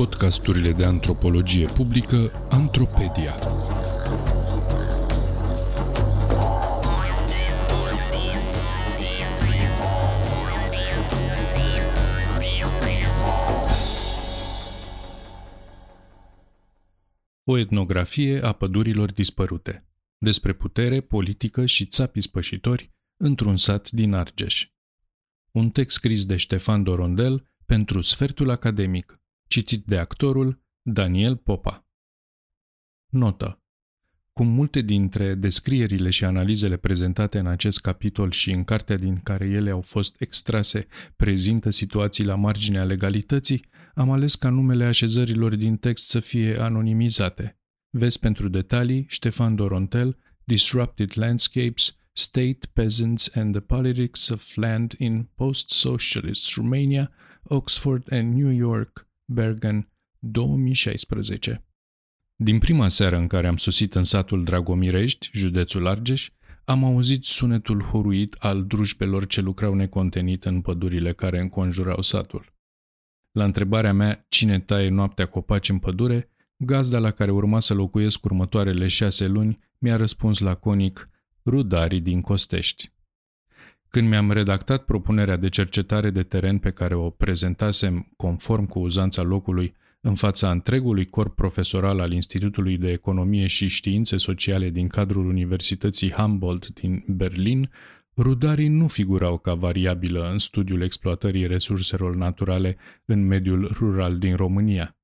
podcasturile de antropologie publică Antropedia. O etnografie a pădurilor dispărute. Despre putere, politică și țapii spășitori într-un sat din Argeș. Un text scris de Ștefan Dorondel pentru Sfertul Academic, citit de actorul Daniel Popa. Notă. Cum multe dintre descrierile și analizele prezentate în acest capitol și în cartea din care ele au fost extrase prezintă situații la marginea legalității, am ales ca numele așezărilor din text să fie anonimizate. Vezi pentru detalii Ștefan Dorontel, Disrupted Landscapes, State, Peasants and the Politics of Land in Post-Socialist Romania, Oxford and New York, Bergen, 2016. Din prima seară în care am sosit în satul Dragomirești, județul Argeș, am auzit sunetul horuit al drujbelor ce lucrau necontenit în pădurile care înconjurau satul. La întrebarea mea cine taie noaptea copaci în pădure, gazda la care urma să locuiesc următoarele șase luni mi-a răspuns laconic rudarii din Costești. Când mi-am redactat propunerea de cercetare de teren pe care o prezentasem conform cu uzanța locului în fața întregului corp profesoral al Institutului de Economie și Științe Sociale din cadrul Universității Humboldt din Berlin, rudarii nu figurau ca variabilă în studiul exploatării resurselor naturale în mediul rural din România.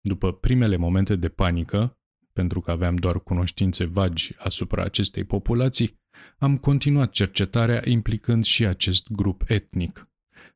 După primele momente de panică, pentru că aveam doar cunoștințe vagi asupra acestei populații, am continuat cercetarea implicând și acest grup etnic.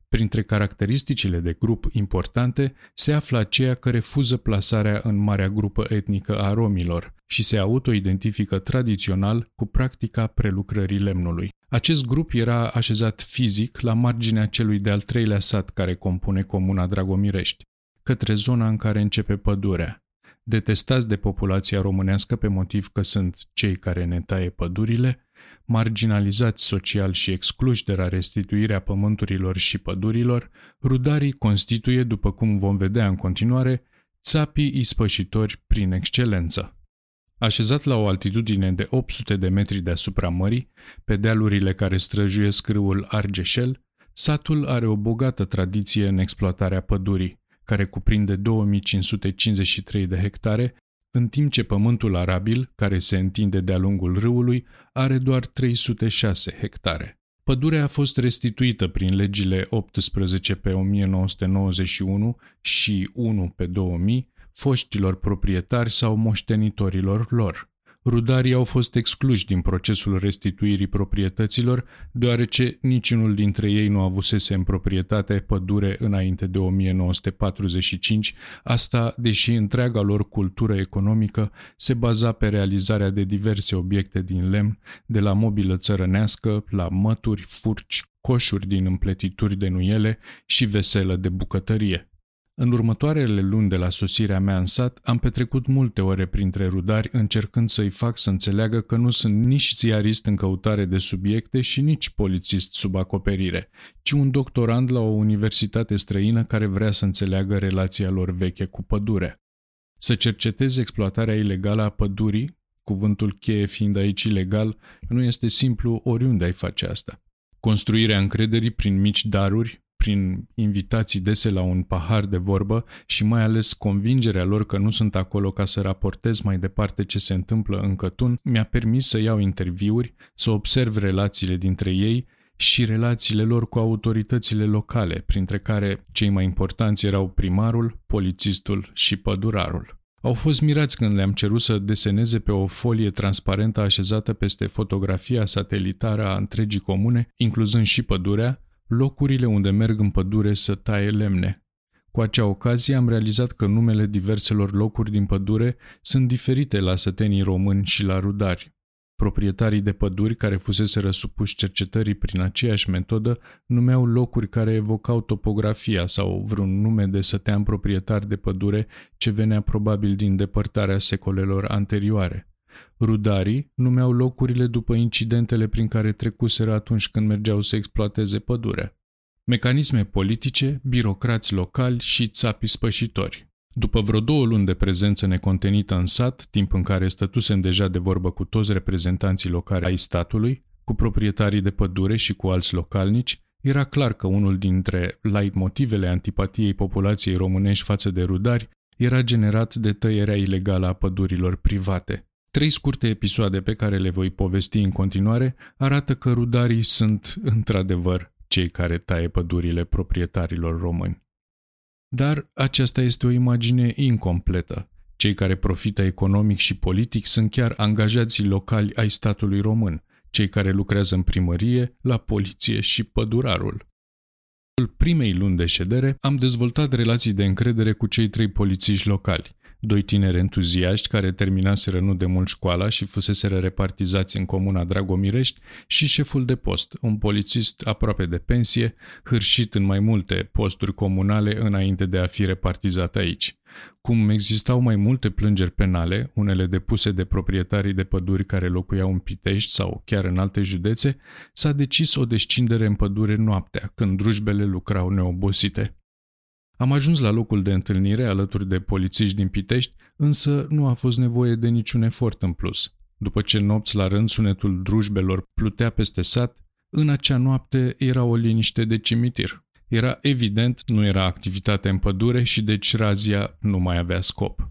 Printre caracteristicile de grup importante se află aceea că refuză plasarea în marea grupă etnică a romilor și se autoidentifică tradițional cu practica prelucrării lemnului. Acest grup era așezat fizic la marginea celui de-al treilea sat care compune comuna Dragomirești, către zona în care începe pădurea. Detestați de populația românească pe motiv că sunt cei care ne taie pădurile, marginalizați social și excluși de la restituirea pământurilor și pădurilor, rudarii constituie, după cum vom vedea în continuare, țapii ispășitori prin excelență. Așezat la o altitudine de 800 de metri deasupra mării, pe dealurile care străjuiesc râul Argeșel, satul are o bogată tradiție în exploatarea pădurii, care cuprinde 2553 de hectare, în timp ce pământul arabil, care se întinde de-a lungul râului, are doar 306 hectare. Pădurea a fost restituită prin legile 18 pe 1991 și 1 pe 2000 foștilor proprietari sau moștenitorilor lor. Rudarii au fost excluși din procesul restituirii proprietăților, deoarece niciunul dintre ei nu avusese în proprietate pădure înainte de 1945, asta deși întreaga lor cultură economică se baza pe realizarea de diverse obiecte din lemn, de la mobilă țărănească, la mături, furci, coșuri din împletituri de nuiele și veselă de bucătărie. În următoarele luni de la sosirea mea în sat, am petrecut multe ore printre rudari încercând să-i fac să înțeleagă că nu sunt nici ziarist în căutare de subiecte și nici polițist sub acoperire, ci un doctorand la o universitate străină care vrea să înțeleagă relația lor veche cu pădurea. Să cercetezi exploatarea ilegală a pădurii, cuvântul cheie fiind aici ilegal, nu este simplu oriunde ai face asta. Construirea încrederii prin mici daruri, prin invitații dese la un pahar de vorbă și mai ales convingerea lor că nu sunt acolo ca să raportez mai departe ce se întâmplă în Cătun, mi-a permis să iau interviuri, să observ relațiile dintre ei și relațiile lor cu autoritățile locale, printre care cei mai importanți erau primarul, polițistul și pădurarul. Au fost mirați când le-am cerut să deseneze pe o folie transparentă așezată peste fotografia satelitară a întregii comune, incluzând și pădurea, locurile unde merg în pădure să taie lemne. Cu acea ocazie am realizat că numele diverselor locuri din pădure sunt diferite la sătenii români și la rudari. Proprietarii de păduri care fusese răsupuși cercetării prin aceeași metodă numeau locuri care evocau topografia sau vreun nume de sătean proprietar de pădure ce venea probabil din depărtarea secolelor anterioare. Rudarii numeau locurile după incidentele prin care trecuseră atunci când mergeau să exploateze pădurea. Mecanisme politice, birocrați locali și țapi spășitori. După vreo două luni de prezență necontenită în sat, timp în care stătusem deja de vorbă cu toți reprezentanții locali ai statului, cu proprietarii de pădure și cu alți localnici, era clar că unul dintre motivele antipatiei populației românești față de rudari era generat de tăierea ilegală a pădurilor private. Trei scurte episoade pe care le voi povesti în continuare arată că rudarii sunt, într-adevăr, cei care taie pădurile proprietarilor români. Dar aceasta este o imagine incompletă. Cei care profită economic și politic sunt chiar angajații locali ai statului român, cei care lucrează în primărie, la poliție și pădurarul. În primei luni de ședere am dezvoltat relații de încredere cu cei trei polițiști locali, doi tineri entuziaști care terminaseră nu de mult școala și fuseseră repartizați în comuna Dragomirești și șeful de post, un polițist aproape de pensie, hârșit în mai multe posturi comunale înainte de a fi repartizat aici. Cum existau mai multe plângeri penale, unele depuse de proprietarii de păduri care locuiau în Pitești sau chiar în alte județe, s-a decis o descindere în pădure noaptea, când drujbele lucrau neobosite. Am ajuns la locul de întâlnire alături de polițiști din Pitești, însă nu a fost nevoie de niciun efort în plus. După ce nopți la rând sunetul drujbelor plutea peste sat, în acea noapte era o liniște de cimitir. Era evident, nu era activitate în pădure și deci razia nu mai avea scop.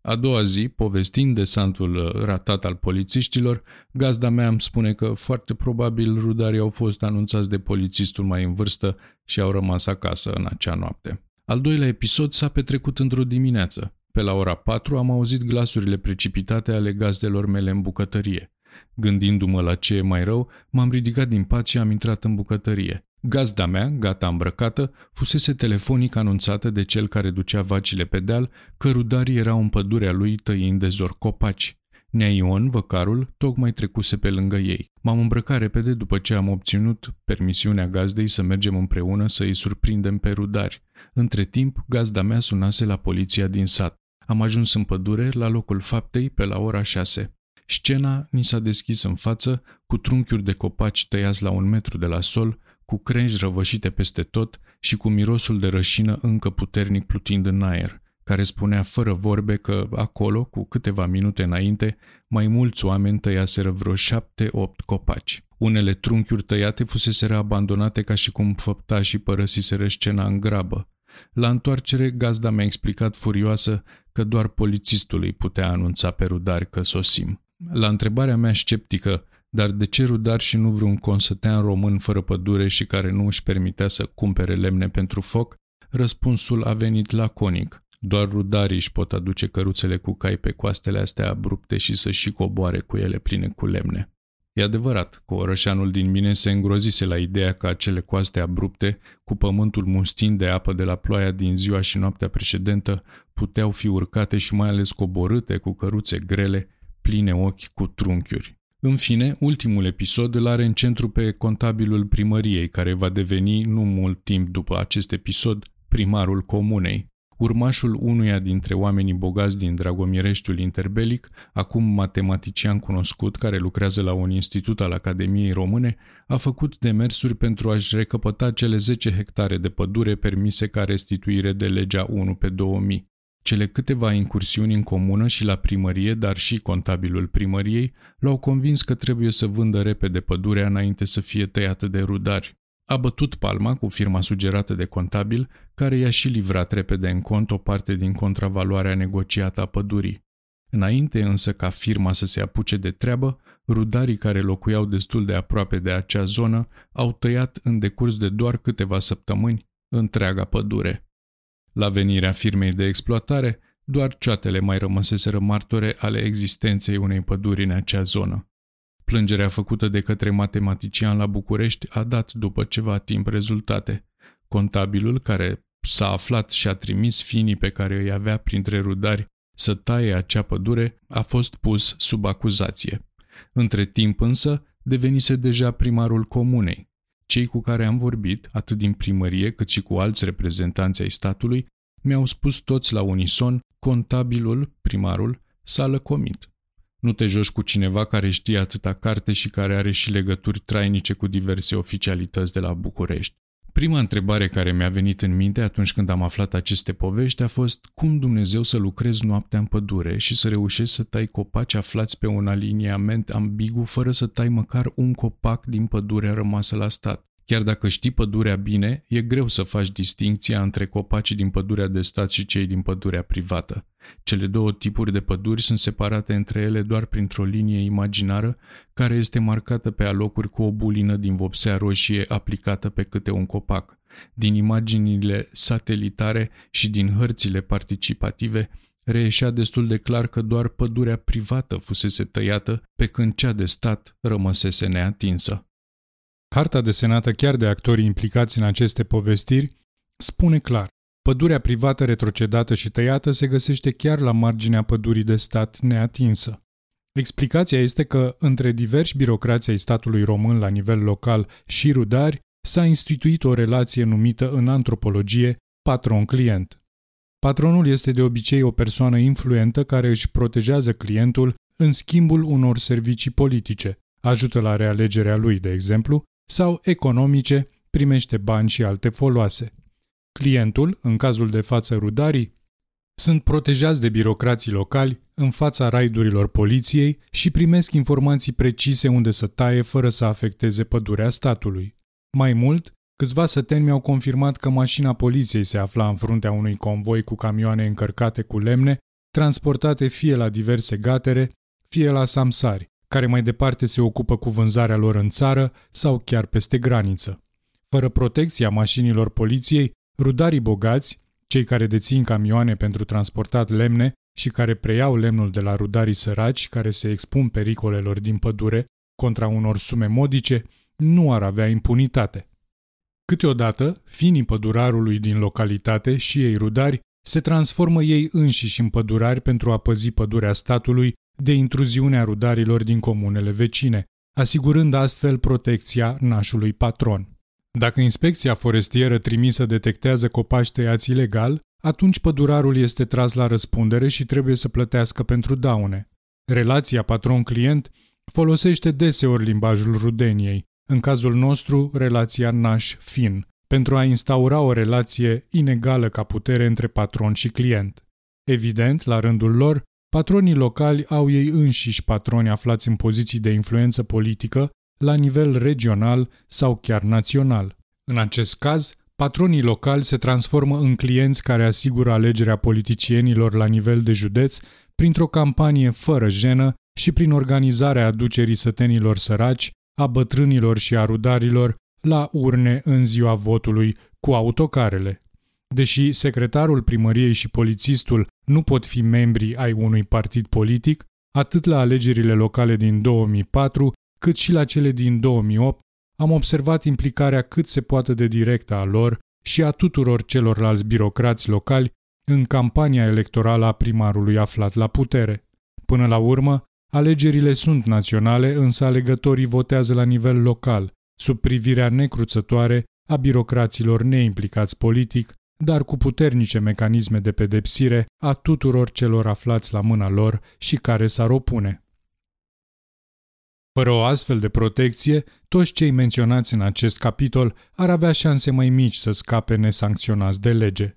A doua zi, povestind desantul ratat al polițiștilor, gazda mea îmi spune că foarte probabil rudarii au fost anunțați de polițistul mai în vârstă și au rămas acasă în acea noapte. Al doilea episod s-a petrecut într-o dimineață. Pe la ora 4 am auzit glasurile precipitate ale gazdelor mele în bucătărie. Gândindu-mă la ce e mai rău, m-am ridicat din pat și am intrat în bucătărie. Gazda mea, gata îmbrăcată, fusese telefonic anunțată de cel care ducea vacile pe deal că rudarii erau în pădurea lui tăind de zor copaci. Nea Ion, văcarul, tocmai trecuse pe lângă ei. M-am îmbrăcat repede după ce am obținut permisiunea gazdei să mergem împreună să îi surprindem pe rudari. Între timp, gazda mea sunase la poliția din sat. Am ajuns în pădure, la locul faptei, pe la ora șase. Scena ni s-a deschis în față, cu trunchiuri de copaci tăiați la un metru de la sol, cu crengi răvășite peste tot și cu mirosul de rășină încă puternic plutind în aer, care spunea fără vorbe că acolo, cu câteva minute înainte, mai mulți oameni tăiaseră vreo șapte-opt copaci. Unele trunchiuri tăiate fuseseră abandonate ca și cum făptașii părăsiseră scena în grabă, la întoarcere, gazda mi-a explicat furioasă că doar polițistul îi putea anunța pe rudari că sosim. La întrebarea mea sceptică, dar de ce rudar și nu vreun consătean român fără pădure și care nu își permitea să cumpere lemne pentru foc, răspunsul a venit laconic. Doar rudarii își pot aduce căruțele cu cai pe coastele astea abrupte și să și coboare cu ele pline cu lemne. E adevărat că orășanul din mine se îngrozise la ideea că acele coaste abrupte, cu pământul mustind de apă de la ploaia din ziua și noaptea precedentă, puteau fi urcate și mai ales coborâte cu căruțe grele, pline ochi cu trunchiuri. În fine, ultimul episod îl are în centru pe contabilul primăriei, care va deveni, nu mult timp după acest episod, primarul comunei, urmașul unuia dintre oamenii bogați din Dragomireștiul interbelic, acum matematician cunoscut care lucrează la un institut al Academiei Române, a făcut demersuri pentru a-și recăpăta cele 10 hectare de pădure permise ca restituire de legea 1 pe 2000. Cele câteva incursiuni în comună și la primărie, dar și contabilul primăriei, l-au convins că trebuie să vândă repede pădurea înainte să fie tăiată de rudari. A bătut palma cu firma sugerată de contabil, care i-a și livrat repede în cont o parte din contravaloarea negociată a pădurii. Înainte însă ca firma să se apuce de treabă, rudarii care locuiau destul de aproape de acea zonă au tăiat în decurs de doar câteva săptămâni întreaga pădure. La venirea firmei de exploatare, doar cioatele mai rămăseseră martore ale existenței unei păduri în acea zonă. Plângerea făcută de către matematician la București a dat după ceva timp rezultate. Contabilul, care s-a aflat și a trimis finii pe care îi avea printre rudari să taie acea pădure, a fost pus sub acuzație. Între timp însă, devenise deja primarul comunei. Cei cu care am vorbit, atât din primărie cât și cu alți reprezentanți ai statului, mi-au spus toți la unison, contabilul, primarul, s-a lăcomit. Nu te joci cu cineva care știe atâta carte și care are și legături trainice cu diverse oficialități de la București. Prima întrebare care mi-a venit în minte atunci când am aflat aceste povești a fost cum Dumnezeu să lucrezi noaptea în pădure și să reușești să tai copaci aflați pe un aliniament ambigu fără să tai măcar un copac din pădurea rămasă la stat. Chiar dacă știi pădurea bine, e greu să faci distinția între copacii din pădurea de stat și cei din pădurea privată. Cele două tipuri de păduri sunt separate între ele doar printr-o linie imaginară care este marcată pe alocuri cu o bulină din vopsea roșie aplicată pe câte un copac. Din imaginile satelitare și din hărțile participative, reieșea destul de clar că doar pădurea privată fusese tăiată, pe când cea de stat rămăsese neatinsă. Harta desenată chiar de actorii implicați în aceste povestiri spune clar Pădurea privată retrocedată și tăiată se găsește chiar la marginea pădurii de stat neatinsă. Explicația este că, între diversi birocrații ai statului român la nivel local și rudari, s-a instituit o relație numită în antropologie patron-client. Patronul este de obicei o persoană influentă care își protejează clientul în schimbul unor servicii politice, ajută la realegerea lui, de exemplu, sau economice, primește bani și alte foloase. Clientul, în cazul de față rudarii, sunt protejați de birocrații locali în fața raidurilor poliției și primesc informații precise unde să taie fără să afecteze pădurea statului. Mai mult, câțiva săteni mi-au confirmat că mașina poliției se afla în fruntea unui convoi cu camioane încărcate cu lemne, transportate fie la diverse gatere, fie la samsari, care mai departe se ocupă cu vânzarea lor în țară sau chiar peste graniță. Fără protecția mașinilor poliției, Rudarii bogați, cei care dețin camioane pentru transportat lemne și care preiau lemnul de la rudarii săraci care se expun pericolelor din pădure contra unor sume modice, nu ar avea impunitate. Câteodată, finii pădurarului din localitate și ei rudari se transformă ei înșiși în pădurari pentru a păzi pădurea statului de intruziunea rudarilor din comunele vecine, asigurând astfel protecția nașului patron. Dacă inspecția forestieră trimisă detectează copaci tăiați ilegal, atunci pădurarul este tras la răspundere și trebuie să plătească pentru daune. Relația patron-client folosește deseori limbajul rudeniei, în cazul nostru relația naș-fin, pentru a instaura o relație inegală ca putere între patron și client. Evident, la rândul lor, patronii locali au ei înșiși patroni aflați în poziții de influență politică la nivel regional sau chiar național. În acest caz, patronii locali se transformă în clienți care asigură alegerea politicienilor la nivel de județ printr-o campanie fără jenă și prin organizarea aducerii sătenilor săraci, a bătrânilor și a rudarilor la urne în ziua votului cu autocarele. Deși secretarul primăriei și polițistul nu pot fi membri ai unui partid politic, atât la alegerile locale din 2004, cât și la cele din 2008, am observat implicarea cât se poate de directă a lor și a tuturor celorlalți birocrați locali în campania electorală a primarului aflat la putere. Până la urmă, alegerile sunt naționale, însă alegătorii votează la nivel local, sub privirea necruțătoare a birocraților neimplicați politic, dar cu puternice mecanisme de pedepsire a tuturor celor aflați la mâna lor și care s-ar opune. Fără o astfel de protecție, toți cei menționați în acest capitol ar avea șanse mai mici să scape nesancționați de lege.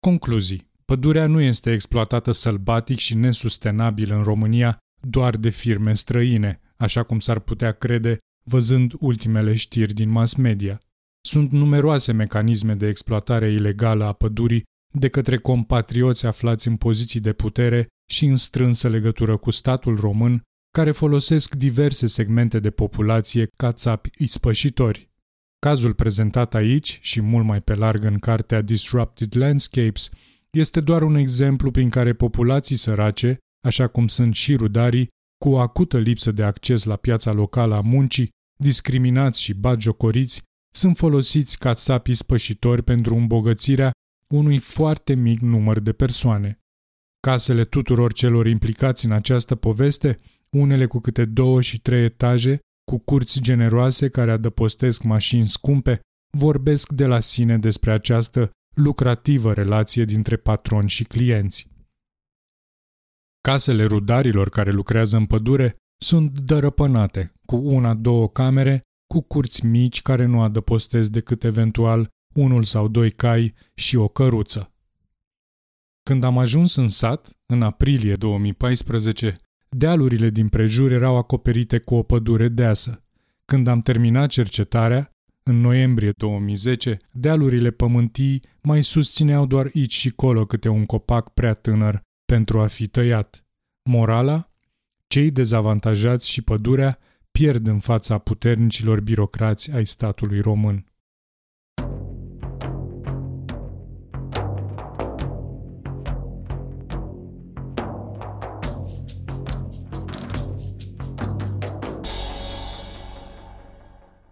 Concluzii. Pădurea nu este exploatată sălbatic și nesustenabil în România doar de firme străine, așa cum s-ar putea crede văzând ultimele știri din mass media. Sunt numeroase mecanisme de exploatare ilegală a pădurii de către compatrioți aflați în poziții de putere și în strânsă legătură cu statul român care folosesc diverse segmente de populație ca țapi ispășitori. Cazul prezentat aici și mult mai pe larg în cartea Disrupted Landscapes este doar un exemplu prin care populații sărace, așa cum sunt și rudarii, cu o acută lipsă de acces la piața locală a muncii, discriminați și bagiocoriți, sunt folosiți ca țapi spășitori pentru îmbogățirea unui foarte mic număr de persoane. Casele tuturor celor implicați în această poveste unele cu câte două și trei etaje, cu curți generoase care adăpostesc mașini scumpe, vorbesc de la sine despre această lucrativă relație dintre patroni și clienți. Casele rudarilor care lucrează în pădure sunt dărăpânate, cu una-două camere, cu curți mici care nu adăpostesc decât eventual unul sau doi cai și o căruță. Când am ajuns în sat, în aprilie 2014, dealurile din prejur erau acoperite cu o pădure deasă. Când am terminat cercetarea, în noiembrie 2010, dealurile pământii mai susțineau doar aici și colo câte un copac prea tânăr pentru a fi tăiat. Morala? Cei dezavantajați și pădurea pierd în fața puternicilor birocrați ai statului român.